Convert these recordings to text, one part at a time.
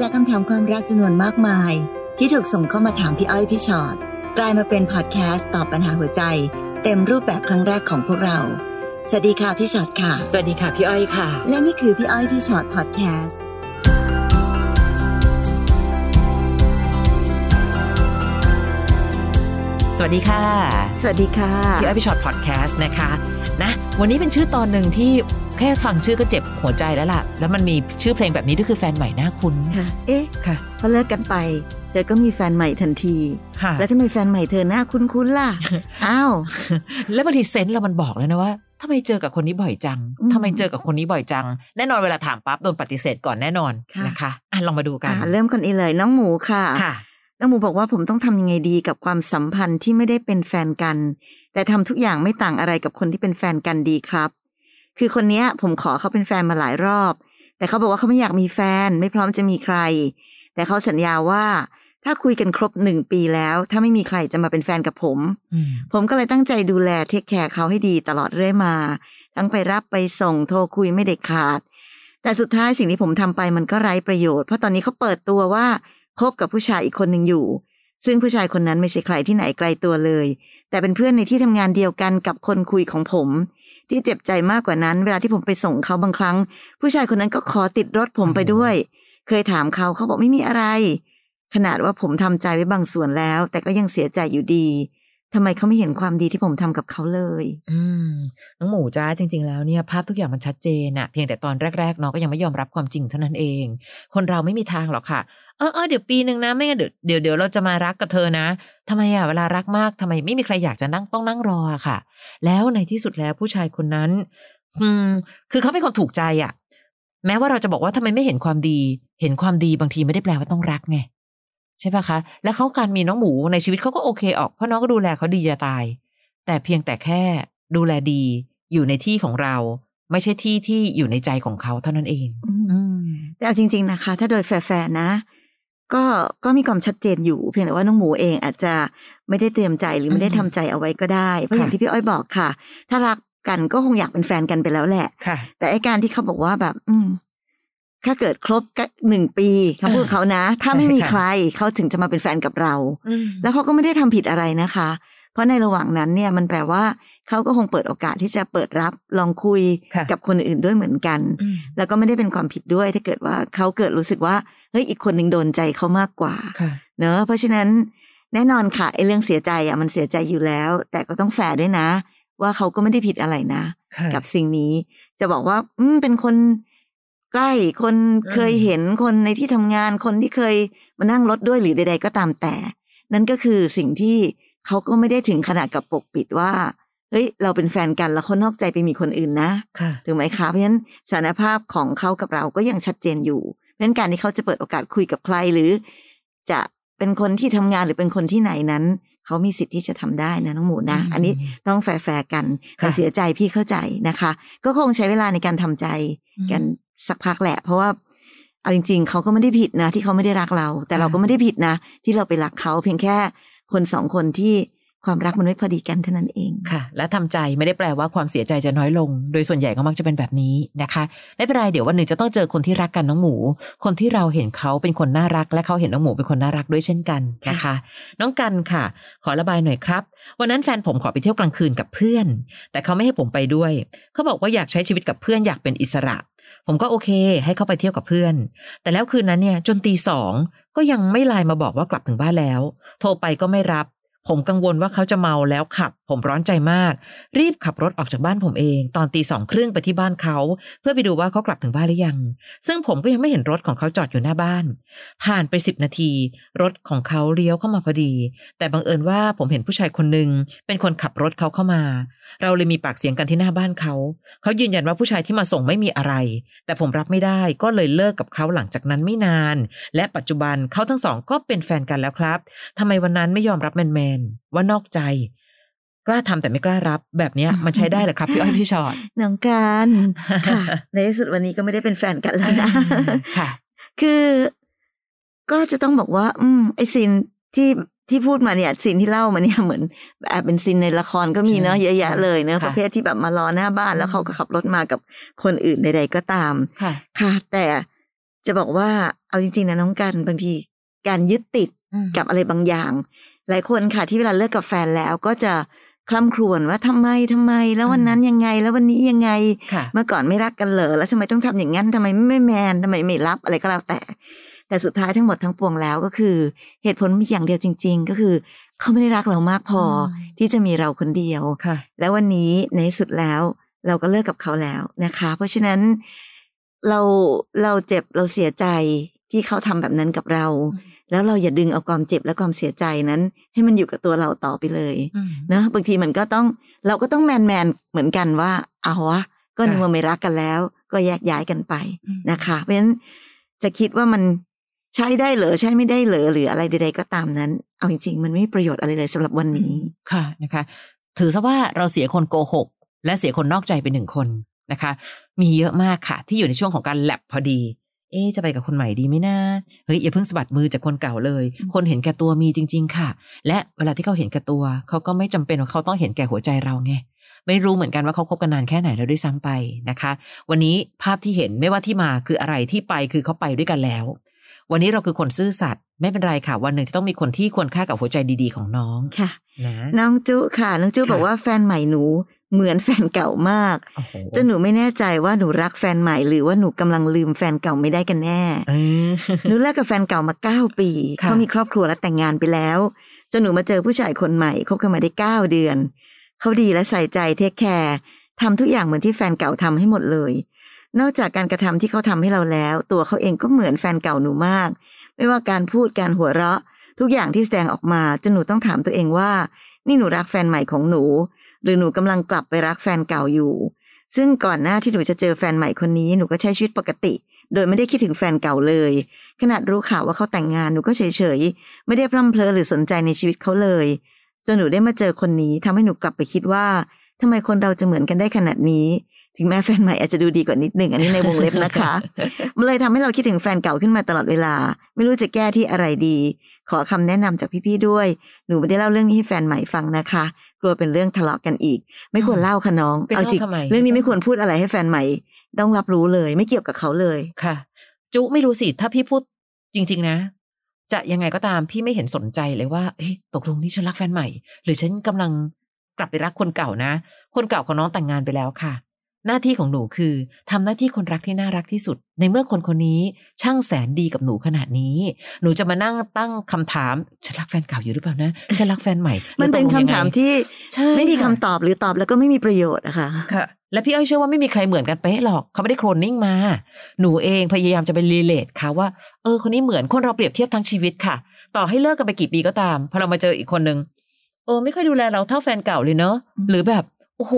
จากคำถามความรักจำนวนมากมาย ที่ถูกส่งเข้ามาถามพี่อ้อยพี่ชอ็อตกลายมาเป็นพอดแคสต์ตอบปัญหาหัวใจ เต็มรูปแบบครั้งแรกของพวกเรา สวัสดีค่ะพี่ชอ็อตค่ะ สวัสดีค่ะพี่อ้อยค่ะ และนี่คือพี่อ้อยพี่ชอ็อตพอดแคสต์สวัสดีค่ะ สวัสดีค่ะพี่อ้อยพี่ฉอดพอดแคสต์นะคะ นะ วันนี้เป็นชื่อตอนหนึ่งที่ แค่ฟังชื่อก็เจ็บหัวใจแล้วล่ะ แล้วมันมีชื่อเพลงแบบนี้ด้วยคือแฟนใหม่น่าคุ้นค่ะ เอ๊ะค่ะพอเลิกกันไปเธอก็มีแฟนใหม่ทันทีค่ะแล้วทำไมแฟนใหม่เธอหน้าคุ้นๆล่ะ อ้าว แล้วบางทีเซนส์เรามันบอกเลยนะว่าทำไมเจอกับคนนี้บ่อยจังอืมทำไมเจอกับคนนี้บ่อยจัง แน่นอนเวลาถามปั๊บโดนปฏิเสธก่อนแน่นอนค่ะนะคะอะลองมาดูกันอ่าเริ่มก่อนอีเลยน้องหมูค่ะค่ะ น้องหมูบอกว่าผมต้องทำยังไงดีกับความสัมพันธ์ที่ไม่ได้เป็นแฟนกัน แต่ทำทุกอย่างไม่ต่างอะไรกับคนที่เป็นแฟนกันดีครับ คือคนเนี้ย ผมขอเขาเป็นแฟนมาหลายรอบ แต่เขาบอกว่าเขาไม่อยากมีแฟน ไม่พร้อมจะมีใคร แต่เขาสัญญาว่าถ้าคุยกันครบหนึ่งปีแล้ว ถ้าไม่มีใครจะมาเป็นแฟนกับผมอืมผมก็เลยตั้งใจดูแลเทคแคร์เขาให้ดีตลอดเรื่อยมา ทั้งไปรับไปส่งโทรคุยไม่เด็ดขาด แต่สุดท้ายสิ่งที่ผมทำไปมันก็ไร้ประโยชน์ เพราะตอนนี้เขาเปิดตัวว่าคบกับผู้ชายอีกคนหนึ่งอยู่ ซึ่งผู้ชายคนนั้นไม่ใช่ใครที่ไหนไกลตัวเลย แต่เป็นเพื่อนในที่ทำงานเดียวกันกับคนคุยของผม ที่เจ็บใจมากกว่านั้น เวลาที่ผมไปส่งเขาบางครั้ง ผู้ชายคนนั้นก็ขอติดรถผมไปด้วย เคยถามเขาเขาบอกไม่มีอะไร ขนาดว่าผมทำใจไว้บางส่วนแล้ว แต่ก็ยังเสียใจอยู่ดี ทำไมเขาไม่เห็นความดีที่ผมทำกับเขาเลย อืมน้องหมูจ้าจริง ๆ แล้วเนี่ยภาพทุกอย่างมันชัดเจนอะเพียงแต่ตอนแรกๆน้องก็ยังไม่ยอมรับความจริงเท่านั้นเอง คนเราไม่มีทางหรอกค่ะ เออเออเดี๋ยวปีหนึ่งนะไม่งั้นเดี๋ยวเดี๋ยวเดี๋ยวเราจะมารักกับเธอนะทำไมอะเวลารักมากทำไมไม่มีใครอยากจะนั่งต้องนั่งรอค่ะ แล้วในที่สุดแล้วผู้ชายคนนั้น อืม คือเขาเป็นคนถูกใจอะแม้ว่าเราจะบอกว่าทำไมไม่เห็นความดี เห็นความดีบางทีไม่ได้แปลว่าต้องรักไง ใช่ปะคะ แล้วเขาการมีน้องหมูในชีวิตเขาก็โอเคออกเพราะน้องก็ดูแลเขาดีจะตาย แต่เพียงแต่แค่ดูแลดีอยู่ในที่ของเรา ไม่ใช่ที่ที่อยู่ในใจของเขาเท่านั้นเองอืมแต่เอาจริง ๆนะคะ ถ้าโดยแฟร์ๆนะ ก็ก็มีความชัดเจนอยู่ เพียงแต่ว่าน้องหมูเองอาจจะไม่ได้เตรียมใจหรือไม่ได้อืมทำใจเอาไว้ก็ได้เพราะอย่างค่ะที่พี่อ้อยบอกค่ะ ถ้ารักกันก็คงอยากเป็นแฟนกันไปแล้วแหละค่ะแต่ไอการที่เขาบอกว่าแบบ อืม ถ้าเกิดครบก็หนึ่งปีคำพูดเขานะ ถ้าไม่มีใช่ค่ะใครเขาถึงจะมาเป็นแฟนกับเราอืมแล้วเขาก็ไม่ได้ทำผิดอะไรนะคะ เพราะในระหว่างนั้นเนี่ยมันแปลว่าเขาก็คงเปิดโอกาสที่จะเปิดรับลองคุยค่ะกับคนอื่นด้วยเหมือนกันอืมแล้วก็ไม่ได้เป็นความผิดด้วย ถ้าเกิดว่าเขาเกิดรู้สึกว่าเฮ้ยอีกคนหนึ่งโดนใจเขามากกว่าค่ะเนอะเพราะฉะนั้นแน่นอนค่ะไอ้เรื่องเสียใจอะมันเสียใจอยู่แล้ว แต่ก็ต้องแฝงด้วยนะ ว่าเขาก็ไม่ได้ผิดอะไรนะค่ะกับสิ่งนี้จะบอกว่า อืมเป็นคน ใกล้คนอืมเคยเห็นคนในที่ทำงานคนที่เคยมานั่งรถด้วยหรือใด ๆ ก็ตามแต่ นั่นก็คือสิ่งที่เขาก็ไม่ได้ถึงขนาดกับปกปิดว่าเฮ้ยเราเป็นแฟนกันแล้วเขานอกใจไปมีคนอื่นนะค่ะถูกไหมคะเพราะฉะนั้นสารภาพของเขากับเราก็ยังชัดเจนอยู่เพราะฉะนั้นการที่เขาจะเปิดโอกาสคุยกับใครหรือ จะเป็นคนที่ทำงานหรือเป็นคนที่ไหนนั้น เขามีสิทธิ์ที่จะทำได้นะน้องหมูนะอืมอันนี้ต้องแฟร์ๆกันแต่ค่ะเสียใจพี่เข้าใจนะคะ ก็คงใช้เวลาในการทำใจ กัน สักพักแหละ เพราะว่าเอาจริง ๆ เขาก็ไม่ได้ผิดนะ ที่เขาไม่ได้รักเรา แต่เราก็ไม่ได้ผิดนะ ที่เราไปรักเขาเพียงแค่คนสองคนที่ความรักมันไม่พอดีกันเท่านั้นเองค่ะ และทำใจไม่ได้แปลว่าความเสียใจจะน้อยลง โดยส่วนใหญ่ก็มักจะเป็นแบบนี้นะคะไม่เป็นไรเดี๋ยววันหนึ่งจะต้องเจอคนที่รักกันน้องหมู คนที่เราเห็นเขาเป็นคนน่ารัก และเขาเห็นน้องหมูเป็นคนน่ารักด้วยเช่นกันนะคะ น้องกันค่ะ ขอระบายหน่อยครับ วันนั้นแฟนผมขอไปเที่ยวกลางคืนกับเพื่อน แต่เขาไม่ให้ผมไปด้วย เขาบอกว่าอยากใช้ชีวิตกับเพื่อนอยากเป็นอิสระ ผมก็โอเค ให้เขาไปเที่ยวกับเพื่อน แต่แล้วคืนนั้นเนี่ยจนตีสองก็ยังไม่ไลน์มาบอกว่ากลับถึงบ้านแล้ว โทรไปก็ไม่รับ ผมกังวลว่าเขาจะเมาแล้วขับ ผมร้อนใจมาก รีบขับรถออกจากบ้านผมเอง ตอนตีสองครึ่งไปที่บ้านเขา เพื่อไปดูว่าเขากลับถึงบ้านหรือยัง ซึ่งผมก็ยังไม่เห็นรถของเขาจอดอยู่หน้าบ้าน ผ่านไปสิบนาที รถของเขาเลี้ยวเข้ามาพอดี แต่บังเอิญว่าผมเห็นผู้ชายคนหนึ่งเป็นคนขับรถเขาเข้ามา เราเลยมีปากเสียงกันที่หน้าบ้านเขา เขายืนยันว่าผู้ชายที่มาส่งไม่มีอะไร แต่ผมรับไม่ได้ก็เลยเลิกกับเขาหลังจากนั้นไม่นาน และปัจจุบันเขาทั้งสองก็เป็นแฟนกันแล้วครับทำไมวันนั้นไม่ยอมรับแมนๆว่านอกใจ กล้าทำแต่ไม่กล้ารับ แบบเนี้ยมันใช้ได้เหรอครับพี่อ้อยพี่ชอตน้องการค่ะ ในที่สุดวันนี้ก็ไม่ได้เป็นแฟนกันแล้วนะค่ะ คือก็จะต้องบอกว่า อืมไอซีนที่ที่พูดมาเนี่ยซีนที่เล่ามาเนี่ยเหมือนแอบเป็นซีนในละครก็มีเนอะใช่เยอะแยะใช่เลยเนอะค่ะประเภทที่แบบมารอหน้าบ้านแล้วเขาก็ขับรถมากับคนอื่นใด ๆ ก็ตามค่ะ ค่ะ แต่จะบอกว่าเอาจริงๆนะน้องกันบางทีการยึดติดอืมกับอะไรบางอย่าง หลายคนค่ะที่เวลาเลิกกับแฟนแล้วก็จะคล่ำครวญว่าทำไมทำไม แล้ววันนั้นยังไงแล้ววันนี้ยังไงค่ะเมื่อก่อนไม่รักกันเหรอแล้วทำไมต้องทำอย่างนั้นทำไมไม่แมนทำไมไม่รับอะไรก็แล้วแต่ แต่สุดท้ายทั้งหมดทั้งปวงแล้วก็คือ เหตุผลมีอย่างเดียวจริง ๆ ก็คือ เขาไม่ได้รักเรามากพออมที่จะมีเราคนเดียวค่ะแล้ววันนี้ในที่สุดแล้ว เราก็เลิกกับเขาแล้วนะคะ เพราะฉะนั้นเราเราเจ็บเราเสียใจที่เขาทำแบบนั้นกับเราอืม แล้วเราอย่าดึงเอาความเจ็บและความเสียใจนั้น ให้มันอยู่กับตัวเราต่อไปเลยอืมเนอะบางทีมันก็ต้องเราก็ต้องแมนแมนๆเหมือนกันว่าเอาวะก็ในค่ะเมื่อไม่รักกันแล้ว ก็แยกย้ายกันไปอืมนะคะ เพราะฉะนั้นจะคิดว่ามันใช้ได้เหรอใช้ไม่ได้เหรอหรืออะไรใดๆก็ตามนั้น เอาจริงๆ มันไม่มีประโยชน์อะไรเลยสำหรับวันนี้ค่ะนะคะ ถือซะว่าเราเสียคนโกหก และเสียคนนอกใจไปหนึ่งคนนะคะ มีเยอะมากค่ะ ที่อยู่ในช่วงของการแลบพอดี เอ๊ะจะไปกับคนใหม่ดีไหมนะเฮ้ยอย่าเพิ่งสะบัดมือจากคนเก่าเลยอืมคนเห็นแก่ตัวมีจริง ๆ ค่ะ และเวลาที่เขาเห็นแก่ตัว เขาก็ไม่จำเป็นว่าเขาต้องเห็นแก่หัวใจเราไงไม่รู้เหมือนกันว่าเขาคบกันนานแค่ไหนแล้วด้วยซ้ำไปนะคะ วันนี้ภาพที่เห็นไม่ว่าที่มาคืออะไรที่ไปคือเขาไปด้วยกันแล้ว วันนี้เราคือคนซื่อสัตย์ไม่เป็นไรค่ะ วันหนึ่งจะต้องมีคนที่ควรค่ากับหัวใจดีๆของน้องค่ะนะน้องจุค่ะ น้องจุค่ะบอกว่าแฟนใหม่หนู เหมือนแฟนเก่ามากโอ้โหจนหนูไม่แน่ใจว่าหนูรักแฟนใหม่หรือว่าหนูกำลังลืมแฟนเก่าไม่ได้กันแน่เออหนูเลิกกับแฟนเก่ามาเก้าปีค่ะเขามีครอบครัวและแต่งงานไปแล้วจนหนูมาเจอผู้ชายคนใหม่คบกันมาได้เก้าเดือนเขาดีและใส่ใจเทคแคร์ทำทุกอย่างเหมือนที่แฟนเก่าทำให้หมดเลย นอกจากการกระทำที่เขาทำให้เราแล้ว ตัวเขาเองก็เหมือนแฟนเก่าหนูมาก ไม่ว่าการพูดการหัวเราะ ทุกอย่างที่แสดงออกมาจนหนูต้องถามตัวเองว่า นี่หนูรักแฟนใหม่ของหนู หรือหนูกำลังกลับไปรักแฟนเก่าอยู่ ซึ่งก่อนหน้าที่หนูจะเจอแฟนใหม่คนนี้หนูก็ใช้ชีวิตปกติ โดยไม่ได้คิดถึงแฟนเก่าเลย ขนาดรู้ข่าวว่าเขาแต่งงานหนูก็เฉยๆ ไม่ได้พร่ำเพลอหรือสนใจในชีวิตเขาเลยจนหนูได้มาเจอคนนี้ทำให้หนูกลับไปคิดว่าทำไมคนเราจะเหมือนกันได้ขนาดนี้ ถึงแม้แฟนใหม่อาจจะดูดีกว่านิดหนึ่งอันนี้ในวงเล็บนะคะมันเลยทำให้เราคิดถึงแฟนเก่าขึ้นมาตลอดเวลา ไม่รู้จะแก้ที่อะไรดี ขอคำแนะนำจากพี่ๆด้วย หนูไม่ได้เล่าเรื่องนี้ให้แฟนใหม่ฟังนะคะ กลัวเป็นเรื่องทะเลาะกันอีก ไม่ควรเล่าค่ะน้องไปเล่าเอาจริงทำไมเรื่องนี้ไม่ควรพูดอะไรให้แฟนใหม่ ต้องรับรู้เลย ไม่เกี่ยวกับเขาเลยค่ะ จุไม่รู้สิถ้าพี่พูดจริง ๆ นะ จะยังไงก็ตามพี่ไม่เห็นสนใจเลยว่าเฮ้ยตกลงนี่ฉันรักแฟนใหม่ หรือฉันกำลังกลับไปรักคนเก่านะ คนเก่าของน้องแต่งงานไปแล้วค่ะ หน้าที่ของหนูคือทำหน้าที่คนรักที่น่ารักที่สุด ในเมื่อคนคนนี้ช่างแสนดีกับหนูขนาดนี้ หนูจะมานั่งตั้งคำถามฉันรักแฟนเก่าอยู่หรือเปล่านะฉันรักแฟนใหม่ มันเป็นหรือตกลงคำยังไงถามที่ใช่ไม่มีค่ะคำตอบหรือตอบแล้วก็ไม่มีประโยชน์อะค่ะค่ะและพี่อ้อยเชื่อว่าไม่มีใครเหมือนกันเป๊ะหรอกเขาไม่ได้โคลนนิ่งมา หนูเองพยายามจะไปรีเลทค่ะว่าเออคนนี้เหมือนคนเราเปรียบเทียบทั้งชีวิตค่ะ ต่อให้เลิกกันไปกี่ปีก็ตามพอเรามาเจออีกคนนึงเออไม่ค่อยดูแลเราเท่าแฟนเก่าเลยเนอะอืมหรือแบบ โอ้โห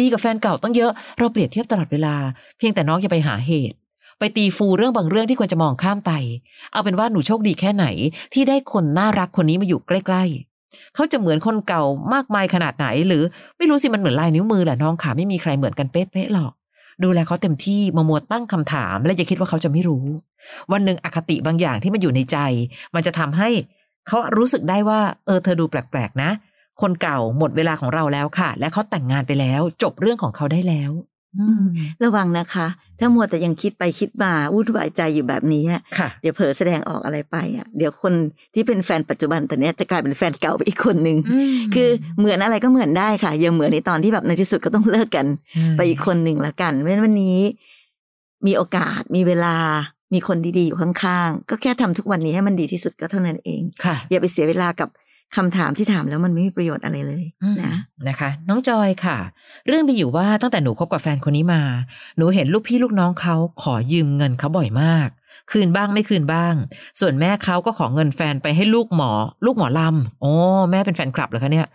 ดีกับแฟนเก่าตั้งเยอะเราเปรียบเทียบตลอดเวลา เพียงแต่น้องอย่าไปหาเหตุ ไปตีฟูเรื่องบางเรื่องที่ควรจะมองข้ามไป เอาเป็นว่าหนูโชคดีแค่ไหน ที่ได้คนน่ารักคนนี้มาอยู่ใกล้ ๆ เขาจะเหมือนคนเก่ามากมายขนาดไหน หรือไม่รู้สิมันเหมือนลายนิ้วมือแหละน้องค่ะไม่มีใครเหมือนกันเป๊ะๆหรอกดูแลเขาเต็มที่มามัวตั้งคำถาม และอย่าคิดว่าเขาจะไม่รู้ วันหนึ่งอคติบางอย่างที่มันอยู่ในใจ มันจะทำให้เขารู้สึกได้ว่า เออเธอดูแปลกๆนะ คนเก่าหมดเวลาของเราแล้วค่ะ และเขาแต่งงานไปแล้ว จบเรื่องของเขาได้แล้วอืมระวังนะคะ ถ้ามัวแต่ยังคิดไปคิดมาวุ่นวายใจอยู่แบบนี้อะค่ะเดี๋ยวเผลอแสดงออกอะไรไปอะ เดี๋ยวคนที่เป็นแฟนปัจจุบันตอนเนี้ยจะกลายเป็นแฟนเก่าไปอีกคนนึงคือเหมือนอะไรก็เหมือนได้ค่ะอย่าเหมือนในตอนที่แบบในที่สุดก็ต้องเลิกกันใช่ไปอีกคนหนึ่งละกันเพราะฉะนั้นวันนี้ มีโอกาสมีเวลามีคนดีๆอยู่ข้างๆก็แค่ทำทุกวันนี้ให้มันดีที่สุดก็เท่านั้นเองค่ะอย่าไปเสียเวลากับ คำถามที่ถามแล้วมันไม่มีประโยชน์อะไรเลยอืมนะนะคะ น้องจอยค่ะ เรื่องมีอยู่ว่าตั้งแต่หนูคบกับแฟนคนนี้มา หนูเห็นลูกพี่ลูกน้องเขาขอยืมเงินเขาบ่อยมาก คืนบ้างไม่คืนบ้าง ส่วนแม่เขาก็ขอเงินแฟนไปให้ลูกหมอ ลูกหมอลำโอ้แม่เป็นแฟนคลับเหรอคะเนี่ย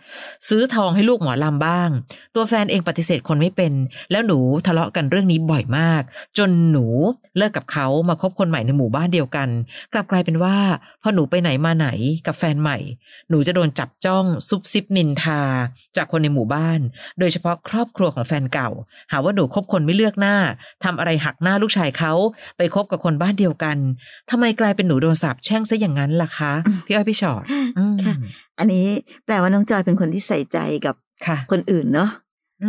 ซื้อทองให้ลูกหมอลำบ้าง ตัวแฟนเองปฏิเสธคนไม่เป็น แล้วหนูทะเลาะกันเรื่องนี้บ่อยมาก จนหนูเลิกกับเขามาคบคนใหม่ในหมู่บ้านเดียวกัน กลับกลายเป็นว่าพอหนูไปไหนมาไหนกับแฟนใหม่ หนูจะโดนจับจ้องซุบซิบนินทา จากคนในหมู่บ้าน โดยเฉพาะครอบครัวของแฟนเก่า หาว่าหนูคบคนไม่เลือกหน้าทำอะไรหักหน้าลูกชายเขาไปคบกับคนบ้านเดียวกันทำไมกลายเป็นหนูโดนสาปแช่งซะอย่างนั้นล่ะคะอืมพี่อ้อยพี่ชอตอืมค่ะอันนี้แปลว่าน้องจอยเป็นคนที่ใส่ใจกับค่ะคนอื่นเนาะ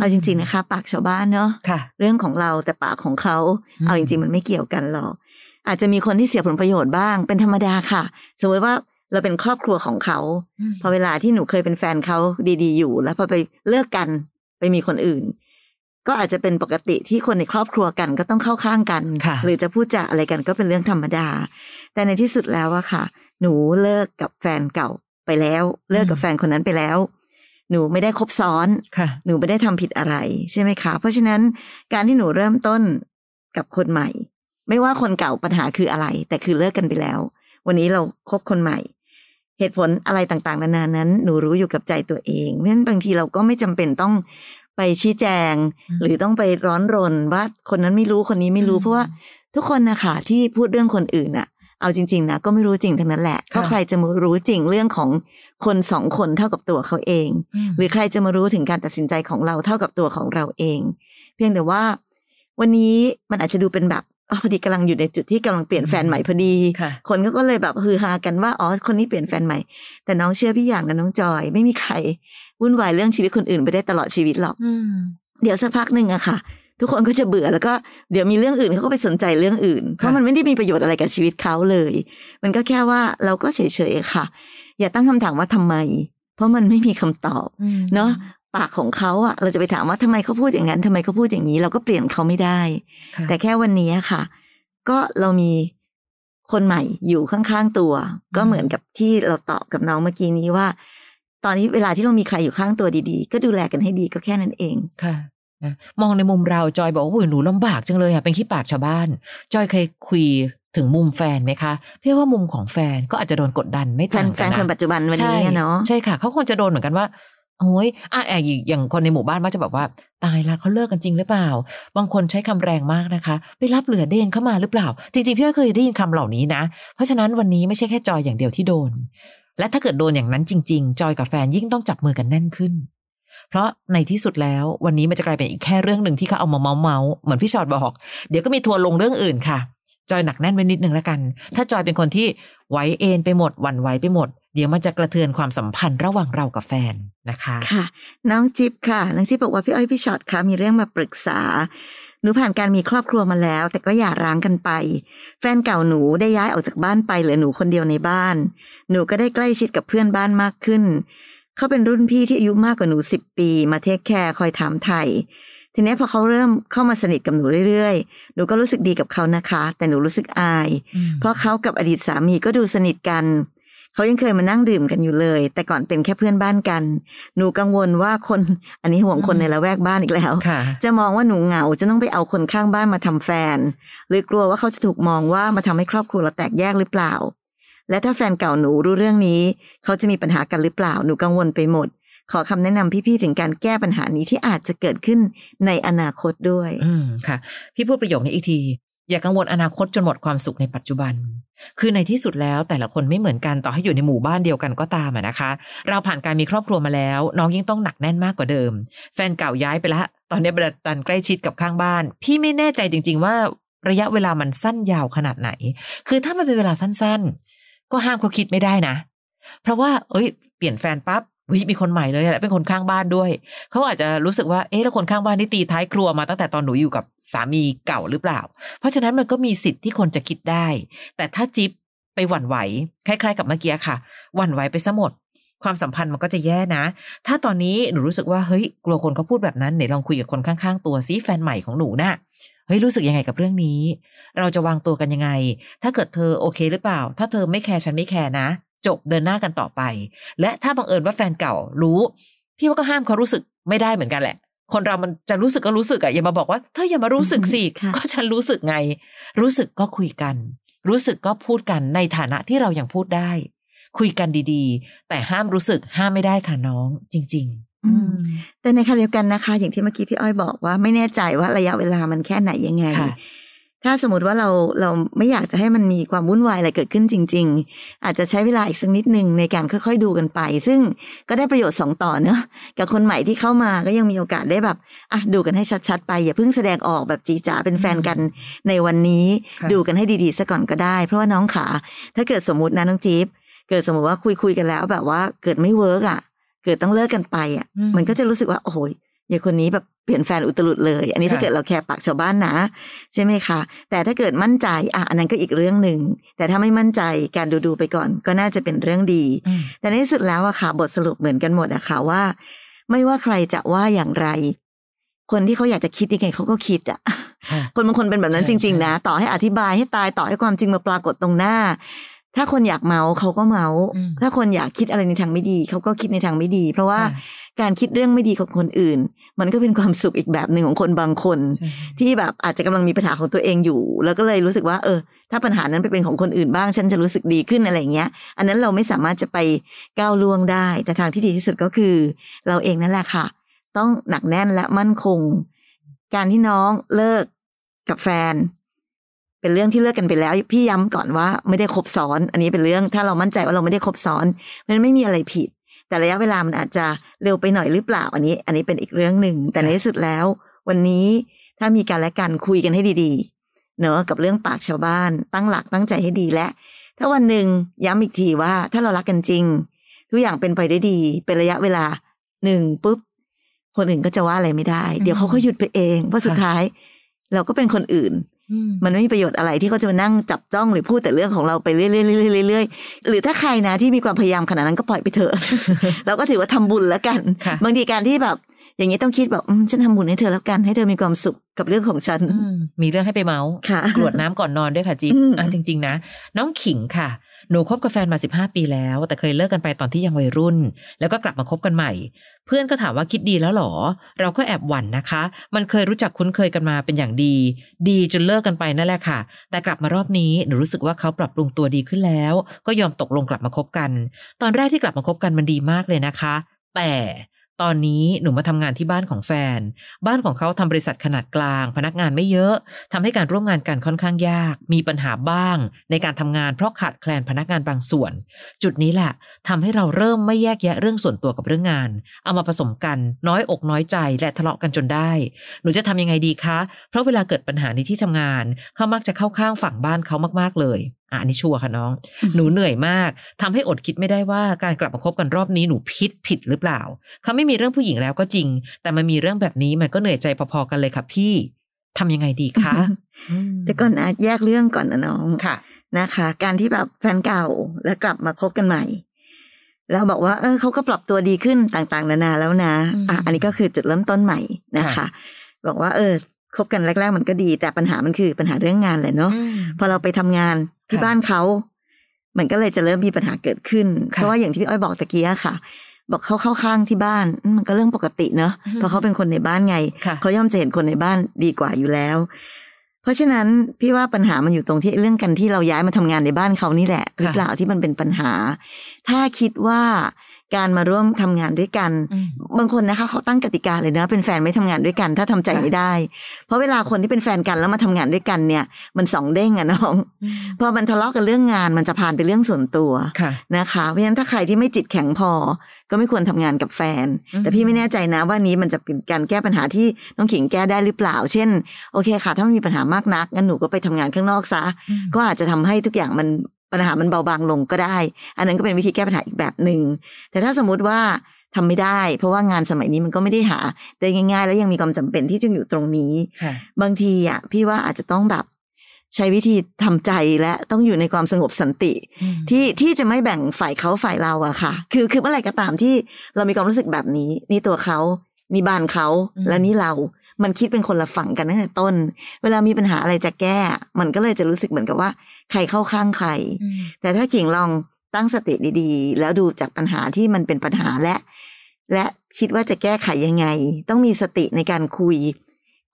เอาจริง ๆนะคะ ปากชาวบ้านเนาะค่ะเรื่องของเราแต่ปากของเขาอืมเอาจริง ๆ มันไม่เกี่ยวกันหรอกอาจจะมีคนที่เสียผลประโยชน์บ้างเป็นธรรมดาค่ะ สมมติว่าเราเป็นครอบครัวของเขา พอเวลาที่หนูเคยเป็นแฟนเขาดี ๆ อยู่ แล้วพอไปเลิกกันไปมีคนอื่น ก็อาจจะเป็นปกติที่คนในครอบครัวกันก็ต้องเข้าข้างกันค่ะหรือจะพูดจาอะไรกันก็เป็นเรื่องธรรมดา แต่ในที่สุดแล้วอะค่ะ หนูเลิกกับแฟนเก่าไปแล้ว เลิกกับแฟนคนนั้นไปแล้ว หนูไม่ได้คบซ้อนค่ะหนูไม่ได้ทำผิดอะไรใช่ไหมคะ เพราะฉะนั้นการที่หนูเริ่มต้นกับคนใหม่ ไม่ว่าคนเก่าปัญหาคืออะไร แต่คือเลิกกันไปแล้ว วันนี้เราคบคนใหม่ เหตุผลอะไรต่างๆ นานานั้น หนูรู้อยู่กับใจตัวเองเพราะฉะนั้นบางทีเราก็ไม่จำเป็นต้อง ไปชี้แจงอืมหรือต้องไปร้อนรนว่าคนนั้นไม่รู้คนนี้ไม่รู้อืมเพราะว่าทุกคนนะคะที่พูดเรื่องคนอื่นน่ะเอาจริง ๆ นะก็ไม่รู้จริงทั้งนั้นแหละเพราะค่ะใครจะมารู้จริงเรื่องของคนสองคนเท่ากับตัวเขาเองมหรือใครจะมารู้ถึงการตัดสินใจของเราเท่ากับตัวของเราเอง เพียงแต่ว่า วันนี้มันอาจจะดูเป็นแบบอ๋อ พอดีกำลังอยู่ในจุดที่กำลังเปลี่ยนแฟนใหม่พอดีค่ะคนก็ก็เลยแบบฮือฮากันว่าอ๋อคนนี้เปลี่ยนแฟนใหม่ แต่น้องเชื่อพี่อย่างนะน้องจอย ไม่มีใครวุ่นวายเรื่องชีวิตคนอื่นไปได้ตลอดชีวิตหรอกอืมเดี๋ยวสักพักหนึ่งอะค่ะ ทุกคนก็จะเบื่อแล้วก็เดี๋ยวมีเรื่องอื่นเขาก็ไปสนใจเรื่องอื่นเพราะมันไม่ได้มีประโยชน์อะไรกับชีวิตเขาเลย มันก็แค่ว่าเราก็เฉยๆค่ะ อย่าตั้งคำถามว่าทำไม เพราะมันไม่มีคำตอบอืมเนาะ ปากของเขาอะเราจะไปถามว่าทำไมเขาพูดอย่างนั้นทำไมเขาพูดอย่างนี้ เราก็เปลี่ยนเขาไม่ได้ค่ะแต่แค่วันนี้ค่ะ ก็เรามีคนใหม่อยู่ข้างๆตัว ก็เหมือนกับที่เราตอบกับน้องเมื่อกี้นี้ว่า ตอนนี้เวลาที่เรามีใครอยู่ข้างตัวดีๆ ก็ดูแลกันให้ดีก็แค่นั้นเองค่ะนะมองในมุมเราจอยบอกว่าโอ้ยหนูลำบากจังเลยอะเป็นขี้ปากชาวบ้าน จอยเคยคุยถึงมุมแฟนไหมคะพี่ว่ามุมของแฟนก็อาจจะโดนกดดันไม่แฟต่านงแฟกันนนะคนปัจจุบันวันใช่นี้อะเนาะใช่ค่ะเขาคงจะโดนเหมือนกันว่า โอ้ยอะแอบอย่างคนในหมู่บ้านมักจะแบบว่า ตายละเขาเลิกกันจริงหรือเปล่า บางคนใช้คำแรงมากนะคะ ไปรับเหลือเดนเข้ามาหรือเปล่า จริงๆพี่ก็เคยได้ยินคำเหล่านี้นะ เพราะฉะนั้นวันนี้ไม่ใช่แค่จอยอย่างเดียวที่โดน และถ้าเกิดโดนอย่างนั้นจริง ๆ จอยกับแฟนยิ่งต้องจับมือกันแน่นขึ้น เพราะในที่สุดแล้ววันนี้มันจะกลายเป็นอีกแค่เรื่องหนึ่งที่เขาเอามาเมาเมาเหมือนพี่ฉอดบอก เดี๋ยวก็มีทัวร์ลงเรื่องอื่นค่ะ จอยหนักแน่นไว้นิดนึงแล้วกัน ถ้าจอยเป็นคนที่ไหวเอนไปหมดหวั่นไหวไปหมด เดี๋ยวมันจะกระเทือนความสัมพันธ์ระหว่างเรากับแฟนนะคะค่ะ น้องจิ๊บค่ะน้องจิ๊บบอกว่าพี่อ้อยพี่ฉอดคะมีเรื่องมาปรึกษาหนูผ่านการมีครอบครัวมาแล้ว แต่ก็หย่าร้างกันไป แฟนเก่าหนูได้ย้ายออกจากบ้านไปเหลือหนูคนเดียวในบ้าน หนูก็ได้ใกล้ชิดกับเพื่อนบ้านมากขึ้น เขาเป็นรุ่นพี่ที่อายุมากกว่าหนูสิบปี มา take care คอยถามไถ่ทีนี้พอเขาเริ่มเข้ามาสนิทกับหนูเรื่อยๆ หนูก็รู้สึกดีกับเขานะคะ แต่หนูรู้สึกอาย เพราะเขากับอดีตสามีก็ดูสนิทกัน เขายังเคยมานั่งดื่มกันอยู่เลย แต่ก่อนเป็นแค่เพื่อนบ้านกัน หนูกังวลว่าคน อันนี้ห่วงคนในละแวกบ้านอีกแล้วค่ะจะมองว่าหนูเหงาจะต้องไปเอาคนข้างบ้านมาทำแฟน หรือกลัวว่าเขาจะถูกมองว่ามาทำให้ครอบครัวเราแตกแยกหรือเปล่า และถ้าแฟนเก่าหนูรู้เรื่องนี้ เขาจะมีปัญหากันหรือเปล่า หนูกังวลไปหมด ขอคำแนะนำพี่ๆถึงการแก้ปัญหานี้ที่อาจจะเกิดขึ้นในอนาคตด้วย อืมค่ะ พี่พูดประโยคนี้อีกที อย่ากังวลอนาคตจนหมดความสุขในปัจจุบัน คือในที่สุดแล้วแต่ละคนไม่เหมือนกันต่อให้อยู่ในหมู่บ้านเดียวกันก็ตามอะนะคะ เราผ่านการมีครอบครัวมาแล้ว น้องยิ่งต้องหนักแน่นมากกว่าเดิม แฟนเก่าย้ายไปละตอนนี้บรดันใกล้ชิดกับข้างบ้าน พี่ไม่แน่ใจจริง ๆ ว่าระยะเวลามันสั้นยาวขนาดไหน คือถ้ามันเป็นเวลาสั้นๆ ก็ห้ามเขาคิดไม่ได้นะ เพราะว่า เอ้ย เปลี่ยนแฟนปั๊บ เฮ้ยมีคนใหม่เลยและเป็นคนข้างบ้านด้วย เขาอาจจะรู้สึกว่าเอ๊ะแล้วคนข้างบ้านนี่ตีท้ายครัวมาตั้งแต่ตอนหนูอยู่กับสามีเก่าหรือเปล่า เพราะฉะนั้นมันก็มีสิทธิ์ที่คนจะคิดได้ แต่ถ้าจิ๊บไปหวั่นไหว คล้าย ๆ กับเมื่อกี้ค่ะหวั่นไหวไปซะหมด ความสัมพันธ์มันก็จะแย่นะ ถ้าตอนนี้หนูรู้สึกว่าเฮ้ยกลัวคนเขาพูดแบบนั้นไหนลองคุยกับคนข้างๆตัวซิแฟนใหม่ของหนูน่ะเฮ้ยรู้สึกยังไงกับเรื่องนี้ เราจะวางตัวกันยังไง ถ้าเกิดเธอโอเคหรือเปล่า ถ้าเธอไม่แคร์ฉันไม่แคร์นะ จบเดินหน้ากันต่อไป และถ้าบังเอิญว่าแฟนเก่ารู้ พี่ว่าก็ห้ามเขารู้สึกไม่ได้เหมือนกันแหละ คนเรามันจะรู้สึกก็รู้สึกอะอย่ามาบอกว่าเธออย่ามารู้สึกสิค่ะก็ฉันรู้สึกไง รู้สึกก็คุยกัน รู้สึกก็พูดกันในฐานะที่เรายังพูดได้ คุยกันดีๆ แต่ห้ามรู้สึกห้ามไม่ได้ค่ะน้องจริงๆอืมแต่ในขณะเดียวกันนะคะ อย่างที่เมื่อกี้พี่อ้อยบอกว่าไม่แน่ใจว่าระยะเวลามันแค่ไหนยังไงค่ะ ถ้าสมมติว่าเราเราไม่อยากจะให้มันมีความวุ่นวายอะไรเกิดขึ้นจริง ๆ อาจจะใช้เวลาอีกสักนิดหนึ่งในการค่อยๆดูกันไป ซึ่งก็ได้ประโยชน์สองต่อเนอะกับคนใหม่ที่เข้ามาก็ยังมีโอกาสได้แบบอะดูกันให้ชัดๆ ไป อย่าเพิ่งแสดงออกแบบจีจ๋าเป็นแฟนกันในวันนี้ค่ะดูกันให้ดีๆซะก่อนก็ได้ เพราะว่าน้องขาถ้าเกิดสมมตินะน้องจี๊บเกิดสมมติว่าคุยคุยๆกันแล้วแบบว่าเกิดไม่ work อะ เกิดต้องเลิกกันไปอะอืมมันก็จะรู้สึกว่าโอ้โหยายคนนี้แบบ เปลี่ยนแฟนอุตลุดเลย อันนี้ถ้าค่ะเกิดเราแคร์ปากชาวบ้านนะ ใช่ไหมคะ แต่ถ้าเกิดมั่นใจอะอันนั้นก็อีกเรื่องหนึ่ง แต่ถ้าไม่มั่นใจการดูดูๆไปก่อน ก็น่าจะเป็นเรื่องดีอืมแต่ในที่สุดแล้วอะค่ะ บทสรุปเหมือนกันหมดอะค่ะว่า ไม่ว่าใครจะว่าอย่างไร คนที่เขาอยากจะคิดยังไงเขาก็คิดอะค่ะคนบางคนเป็นแบบนั้นใช่จริงใช่ๆนะ ต่อให้อธิบายให้ตายต่อให้ความจริงมาปรากฏตรงหน้า ถ้าคนอยากเมาเขาก็เมาอืมถ้าคนอยากคิดอะไรในทางไม่ดี เขาก็คิดในทางไม่ดี เพราะว่าค่ะการคิดเรื่องไม่ดีของคนอื่น มันก็เป็นความสุขอีกแบบหนึ่งของคนบางคนใช่ที่แบบอาจจะกำลังมีปัญหาของตัวเองอยู่ แล้วก็เลยรู้สึกว่า เออ ถ้าปัญหานั้นไปเป็นของคนอื่นบ้าง ฉันจะรู้สึกดีขึ้นอะไรอย่างเงี้ย อันนั้นเราไม่สามารถจะไปก้าวล่วงได้ แต่ทางที่ดีที่สุดก็คือ เราเองนั่นแหละค่ะ ต้องหนักแน่นและมั่นคง การที่น้องเลิกกับแฟน เป็นเรื่องที่เลิกกันไปแล้ว พี่ย้ำก่อนว่าไม่ได้ครบซ้อน อันนี้เป็นเรื่องถ้าเรามั่นใจว่าเราไม่ได้ครบซ้อน มันไม่มีอะไรผิด แต่ระยะเวลามันอาจจะเร็วไปหน่อยหรือเปล่า อันนี้ อันนี้เป็นอีกเรื่องหนึ่งแต่ในที่สุดแล้ว วันนี้ถ้ามีการและกันคุยกันให้ดีๆ เนอะกับเรื่องปากชาวบ้าน ตั้งหลักตั้งใจให้ดีและ ถ้าวันหนึ่งย้ำอีกทีว่าถ้าเรารักกันจริง ทุกอย่างเป็นไปได้ดี เป็นระยะเวลาหนึ่งปุ๊บคนอื่นก็จะว่าอะไรไม่ได้ เดี๋ยวเขาก็หยุดไปเองเพราะสุดท้าย เราก็เป็นคนอื่น มมันไม่มีประโยชน์อะไรที่เขาจะมานั่งจับจ้องหรือพูดแต่เรื่องของเราไปเรื่อยๆเรื่อยๆเรื่อยๆหรือถ้าใครนะที่มีความพยายามขนาดนั้นก็ปล่อยไปเถอะเราก็ถือว่าทำบุญแล้วกันค่ะบางทีการที่แบบ อย่างนี้ต้องคิดแบบอืมฉันทำบุญให้เธอแล้วกันให้เธอมีความสุขกับเรื่องของฉันอืมมีเรื่องให้ไปเมาส์ค่ะกรวดน้ำก่อนนอนด้วยค่ะจิ๊บอืมอะจริง ๆ นะ น้องขิงค่ะ หนูคบกับแฟนมา 15 ปีแล้ว แต่เคยเลิกกันไปตอนที่ยังวัยรุ่น แล้วก็กลับมาคบกันใหม่ เพื่อนก็ถามว่าคิดดีแล้วหรอ เราก็แอบหวั่นนะคะ มันเคยรู้จักคุ้นเคยกันมาเป็นอย่างดี ดีจนเลิกกันไปนั่นแหละค่ะ แต่กลับมารอบนี้หนูรู้สึกว่าเขาปรับปรุงตัวดีขึ้นแล้ว ก็ยอมตกลงกลับมาคบกัน ตอนแรกที่กลับมาคบกันมันดีมากเลยนะคะ แต่ ตอนนี้หนูมาทำงานที่บ้านของแฟน บ้านของเขาทำบริษัทขนาดกลาง พนักงานไม่เยอะทำให้การร่วมงานกันค่อนข้างยาก มีปัญหาบ้าง ในการทำงานเพราะขาดแคลนพนักงานบางส่วน จุดนี้แหละทำให้เราเริ่มไม่แยกแยะเรื่องส่วนตัวกับเรื่องงาน เอามาผสมกันน้อยอกน้อยใจและทะเลาะกันจนได้ หนูจะทำยังไงดีคะ เพราะเวลาเกิดปัญหาในที่ทำงาน เขามักจะเข้าข้างฝั่งบ้านเขามากๆเลย อะอันนี้ชัวร์ค่ะน้อง หนูเหนื่อยมากทำให้อดคิดไม่ได้ว่าการกลับมาคบกันรอบนี้หนูพิษผิดหรือเปล่า เขาไม่มีเรื่องผู้หญิงแล้วก็จริง แต่มันมีเรื่องแบบนี้มันก็เหนื่อยใจพอๆกันเลยค่ะพี่ทำยังไงดีคะอืมแต่ก่อนนะแยกเรื่องก่อนนะน้องค่ะ นะคะ การที่แบบแฟนเก่าแล้วกลับมาคบกันใหม่แล้วบอกว่า เออเขาก็ปรับตัวดีขึ้นต่างๆ นานาแล้วนะอืมอะอันนี้ก็คือจุดเริ่มต้นใหม่นะคะค่ะบอกว่า เออคบกันแรก ๆ มันก็ดี แต่ปัญหามันคือปัญหาเรื่องงานแหละเนาะอืมพอเราไปทำงาน ที่ค่ะบ้านเขา มันก็เลยจะเริ่มมีปัญหาเกิดขึ้นค่ะเพราะว่าอย่างที่พี่อ้อยบอกตะกี้อะค่ะ บอกเขาเข้าข้างที่บ้านอืมมันก็เรื่องปกติเนาะอืมเพราะเขาเป็นคนในบ้านไงค่ะเขาย่อมจะเห็นคนในบ้านดีกว่าอยู่แล้ว เพราะฉะนั้นพี่ว่าปัญหามันอยู่ตรงที่เรื่องกันที่เราย้ายมาทำงานในบ้านเขานี่แหละหรือเปล่าที่มันเป็นปัญหา ถ้าคิดว่า การมาร่วมทำงานด้วยกันอืมบางคนนะคะเขาตั้งกติกาเลยนะ เป็นแฟนไม่ทำงานด้วยกัน ถ้าทำใจค่ะไม่ได้ เพราะเวลาคนที่เป็นแฟนกันแล้วมาทำงานด้วยกันเนี่ย มันสองเด้งอะน้องอืมพอมันทะเลาะกันเรื่องงานมันจะผ่านไปเรื่องส่วนตัวค่ะนะคะเพราะฉะนั้นถ้าใครที่ไม่จิตแข็งพอ ก็ไม่ควรทำงานกับแฟนอืมแต่พี่ไม่แน่ใจนะว่านี้มันจะเป็นการแก้ปัญหาที่น้องขิงแก้ได้หรือเปล่า เช่น โอเคค่ะ ถ้ามันมีปัญหามากนักงั้นหนูก็ไปทำงานข้างนอกซะอืมก็อาจจะทำให้ทุกอย่างมัน ปัญหามันเบาบางลงก็ได้ อันนั้นก็เป็นวิธีแก้ปัญหาอีกแบบหนึ่งแต่ถ้าสมมุติว่าทำไม่ได้ เพราะว่างานสมัยนี้มันก็ไม่ได้หาได้ง่าย ๆ แล้วยังมีความจำเป็นที่จะอยู่ตรงนี้ค่ะบางทีอะพี่ว่าอาจจะต้องแบบใช้วิธีทำใจและต้องอยู่ในความสงบสันติอืมที่ที่จะไม่แบ่งฝ่ายเขาฝ่ายเราอะค่ะ คือคือเมื่อไหร่ก็ตามที่เรามีความรู้สึกแบบนี้ นี่ตัวเขานี่บ้านเขาอืมและนี่เรา มันคิดเป็นคนละฝั่งกันตั้งแต่ต้น เวลามีปัญหาอะไรจะแก้ มันก็เลยจะรู้สึกเหมือนกับว่า ใครเข้าข้างใครอืมแต่ถ้าขิงลองตั้งสติดีๆ แล้วดูจากปัญหาที่มันเป็นปัญหาและ และคิดว่าจะแก้ไขยังไง ต้องมีสติในการคุย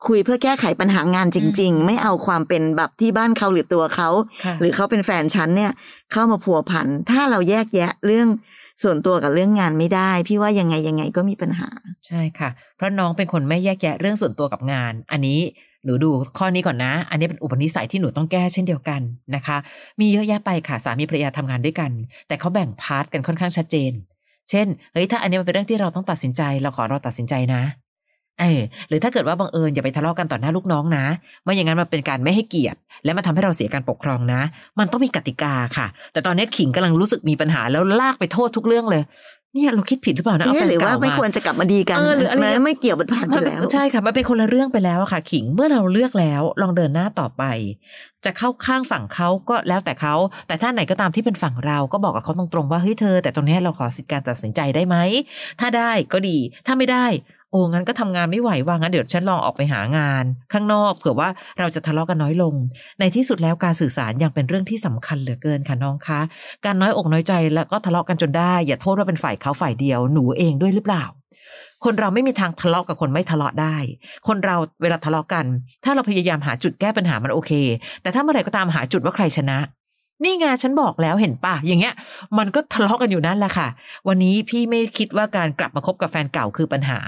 คุยเพื่อแก้ไขปัญหางานจริง ๆ ไม่เอาความเป็นแบบที่บ้านเขาหรือตัวเขาค่ะหรือเขาเป็นแฟนฉันเนี่ย เข้ามาพัวพันถ้าเราแยกแยะเรื่อง ส่วนตัวกับเรื่องงานไม่ได้ พี่ว่ายังไงยังไงก็มีปัญหา ใช่ค่ะ เพราะน้องเป็นคนไม่แยกแยะเรื่องส่วนตัวกับงาน อันนี้หนูดูข้อนี้ก่อนนะ อันนี้เป็นอุปนิสัยที่หนูต้องแก้เช่นเดียวกันนะคะ มีเยอะแยะไปค่ะสามีภรรยาทำงานด้วยกัน แต่เขาแบ่งพาร์ทกันค่อนข้างชัดเจน เช่น เฮ้ยถ้าอันนี้มันเป็นเรื่องที่เราต้องตัดสินใจ เราขอเราตัดสินใจนะ เออหรือถ้าเกิดว่าบังเอิญอย่าไปทะเลาะกันต่อหน้าลูกน้องนะ ไม่อย่างนั้นมันเป็นการไม่ให้เกียรติ และมันทำให้เราเสียการปกครองนะ มันต้องมีกติกาค่ะ แต่ตอนนี้ขิงกำลังรู้สึกมีปัญหาแล้วลากไปโทษทุกเรื่องเลยเนี่ยเราคิดผิดหรือเปล่านะเอาแฟเนี่ยนหรือว่าเก่าไม่มาควรจะกลับมาดีกันเออหรืออะไรมันไม่เกี่ยวมันผ่านไปมันแล้วใช่ค่ะมันเป็นคนละเรื่องไปแล้วอะค่ะ ขิงเมื่อเราเลือกแล้ว ลองเดินหน้าต่อไป จะเข้าข้างฝั่งเขาก็แล้วแต่เขาแต่ถ้าไหนก็ตามที่เป็นฝั่งเราก็บอกกับเขาตรงๆว่าเฮ้ยเธอ แต่ตรงเนี้ยเราขอสิทธิการตัดสินใจได้ไหมถ้าได้ก็ดี ถ้าไม่ได้ โอ้งั้นก็ทำงานไม่ไหวว่างั้นเดี๋ยวฉันลองออกไปหางาน ข้างนอกเผื่อว่าเราจะทะเลาะกันน้อยลง ในที่สุดแล้วการสื่อสารยังเป็นเรื่องที่สำคัญเหลือเกินค่ะน้องคะ การน้อยอกน้อยใจแล้วก็ทะเลาะกันจนได้ อย่าโทษว่าเป็นฝ่ายเขาฝ่ายเดียวหนูเองด้วยหรือเปล่า คนเราไม่มีทางทะเลาะกับคนไม่ทะเลาะได้ คนเราเวลาทะเลาะกัน ถ้าเราพยายามหาจุดแก้ปัญหามันโอเค แต่ถ้าเมื่อไหร่ก็ตามหาจุดว่าใครชนะ นี่ไงฉันบอกแล้วเห็นป่ะอย่างเงี้ย มันก็ทะเลาะกันอยู่นั่นแหละค่ะ วันนี้พี่ไม่คิดว่าการกลับมาคบกับแฟนเก่าคือปัญหา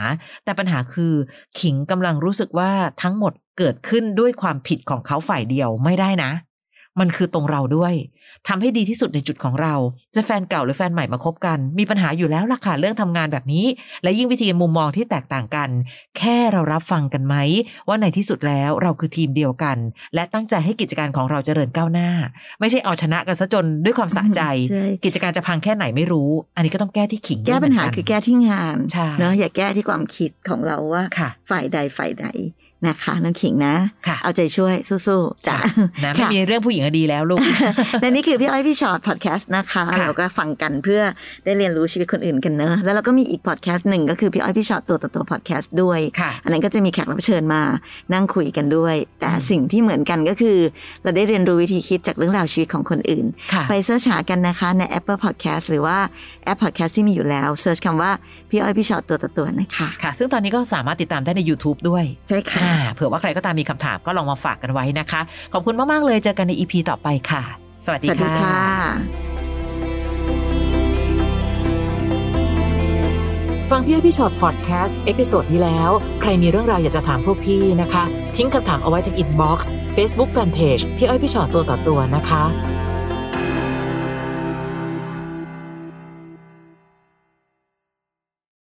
แต่ปัญหาคือขิงกำลังรู้สึกว่าทั้งหมดเกิดขึ้นด้วยความผิดของเขาฝ่ายเดียวไม่ได้นะ มันคือตรงเราด้วยทำให้ดีที่สุดในจุดของเรา จะแฟนเก่าหรือแฟนใหม่มาคบกัน มีปัญหาอยู่แล้วล่ะค่ะเรื่องทำงานแบบนี้ และยิ่งวิธีมุมมองที่แตกต่างกัน แค่เรารับฟังกันไหม ว่าในที่สุดแล้วเราคือทีมเดียวกัน และตั้งใจให้กิจการของเราเจริญก้าวหน้า ไม่ใช่เอาชนะกันซะจนด้วยความสะใจใช่กิจการจะพังแค่ไหนไม่รู้ อันนี้ก็ต้องแก้ที่ขิงแก้ปัญหาด้วยเมืนนคือแก้ที่งานใช่เนาะอย่าแก้ที่ความคิดของเราว่าค่ะฝ่ายใดฝ่ายใดนะคะน้องขิงนะค่ะเอาใจช่วยสู้ๆจ้ะนะไม่ค่ะมีเรื่องผู้หญิงอะดีแล้วลูกและนี่คือพี่อ้อยพี่ชอตพอดแคสต์นะคะค่ะเราก็ฟังกันเพื่อได้เรียนรู้ชีวิตคนอื่นกันเนอะแล้วเราก็มีอีกพอดแคสต์หนึ่งก็คือพี่อ้อยพี่ชอตตัวต่อตัวพอดแคสต์ด้วยค่ะอันนั้นก็จะมีแขกรับเชิญมานั่งคุยกันด้วย แต่อืมสิ่งที่เหมือนกันก็คือ เราได้เรียนรู้วิธีคิดจากเรื่องราวชีวิตของคนอื่นค่ะไปเสิร์ชหากันนะคะใน Apple Podcast หรือว่าแอป Podcast ที่มีอยู่แล้วเสิร์ชคำว่าพี่อ้อยพี่ชอตตัวต่อตัวนะคะค่ะ ซึ่งตอนนี้ก็สามารถติดตามได้ใน YouTube ด้วย ใช่ค่ะอ่าเผื่อว่าใครก็ตามมีคำถามก็ลองมาฝากกันไว้นะคะ ขอบคุณมาก ๆ เลยเจอกันใน EP ต่อไปค่ะ สวัสสดีวัสดีค่ะค่ะฟังพี่อ้อยพี่ฉอดพอดแคสต์ episode ที่แล้ว ใครมีเรื่องราวอยากจะถามพวกพี่นะคะ ทิ้งคำถามเอาไว้ที่ inbox เฟซบุ๊กแฟนเพจพี่อ้อยพี่ฉอดตัวต่อตัวนะคะ